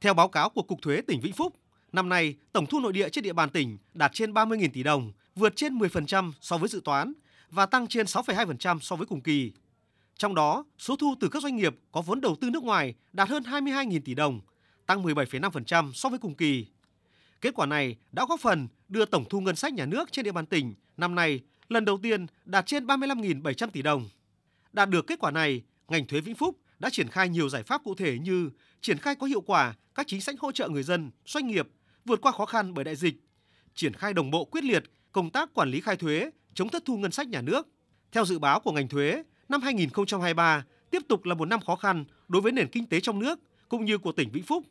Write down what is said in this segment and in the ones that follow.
Theo báo cáo của Cục Thuế tỉnh Vĩnh Phúc, năm nay tổng thu nội địa trên địa bàn tỉnh đạt trên 30.000 tỷ đồng, vượt trên 10% so với dự toán và tăng trên 6,2% so với cùng kỳ. Trong đó, số thu từ các doanh nghiệp có vốn đầu tư nước ngoài đạt hơn 22.000 tỷ đồng, tăng 17,5% so với cùng kỳ. Kết quả này đã góp phần đưa tổng thu ngân sách nhà nước trên địa bàn tỉnh năm nay lần đầu tiên đạt trên 35.700 tỷ đồng. Đạt được kết quả này, ngành thuế Vĩnh Phúc đã triển khai nhiều giải pháp cụ thể như triển khai có hiệu quả các chính sách hỗ trợ người dân, doanh nghiệp vượt qua khó khăn bởi đại dịch, triển khai đồng bộ quyết liệt công tác quản lý khai thuế, chống thất thu ngân sách nhà nước. Theo dự báo của ngành thuế, năm 2023 tiếp tục là một năm khó khăn đối với nền kinh tế trong nước cũng như của tỉnh Vĩnh Phúc.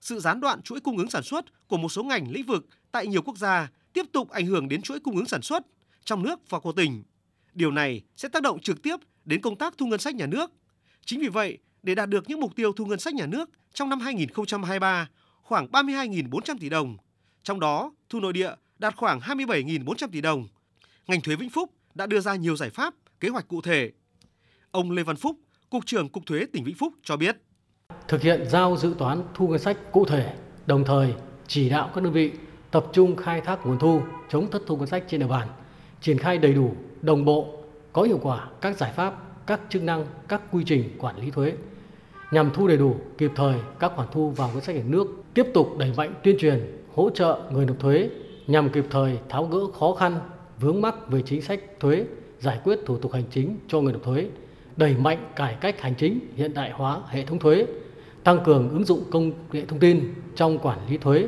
Sự gián đoạn chuỗi cung ứng sản xuất của một số ngành lĩnh vực tại nhiều quốc gia tiếp tục ảnh hưởng đến chuỗi cung ứng sản xuất trong nước và của tỉnh. Điều này sẽ tác động trực tiếp đến công tác thu ngân sách nhà nước. Chính vì vậy, để đạt được những mục tiêu thu ngân sách nhà nước trong năm 2023 khoảng 32.400 tỷ đồng, trong đó thu nội địa đạt khoảng 27.400 tỷ đồng. Ngành thuế Vĩnh Phúc đã đưa ra nhiều giải pháp, kế hoạch cụ thể. Ông Lê Văn Phúc, Cục trưởng Cục Thuế tỉnh Vĩnh Phúc cho biết. Thực hiện giao dự toán thu ngân sách cụ thể, đồng thời chỉ đạo các đơn vị tập trung khai thác nguồn thu, chống thất thu ngân sách trên địa bàn, triển khai đầy đủ, đồng bộ, có hiệu quả các giải pháp, các chức năng, các quy trình quản lý thuế nhằm thu đầy đủ kịp thời các khoản thu vào ngân sách nhà nước, tiếp tục đẩy mạnh tuyên truyền, hỗ trợ người nộp thuế nhằm kịp thời tháo gỡ khó khăn, vướng mắc về chính sách thuế, giải quyết thủ tục hành chính cho người nộp thuế, đẩy mạnh cải cách hành chính, hiện đại hóa hệ thống thuế, tăng cường ứng dụng công nghệ thông tin trong quản lý thuế,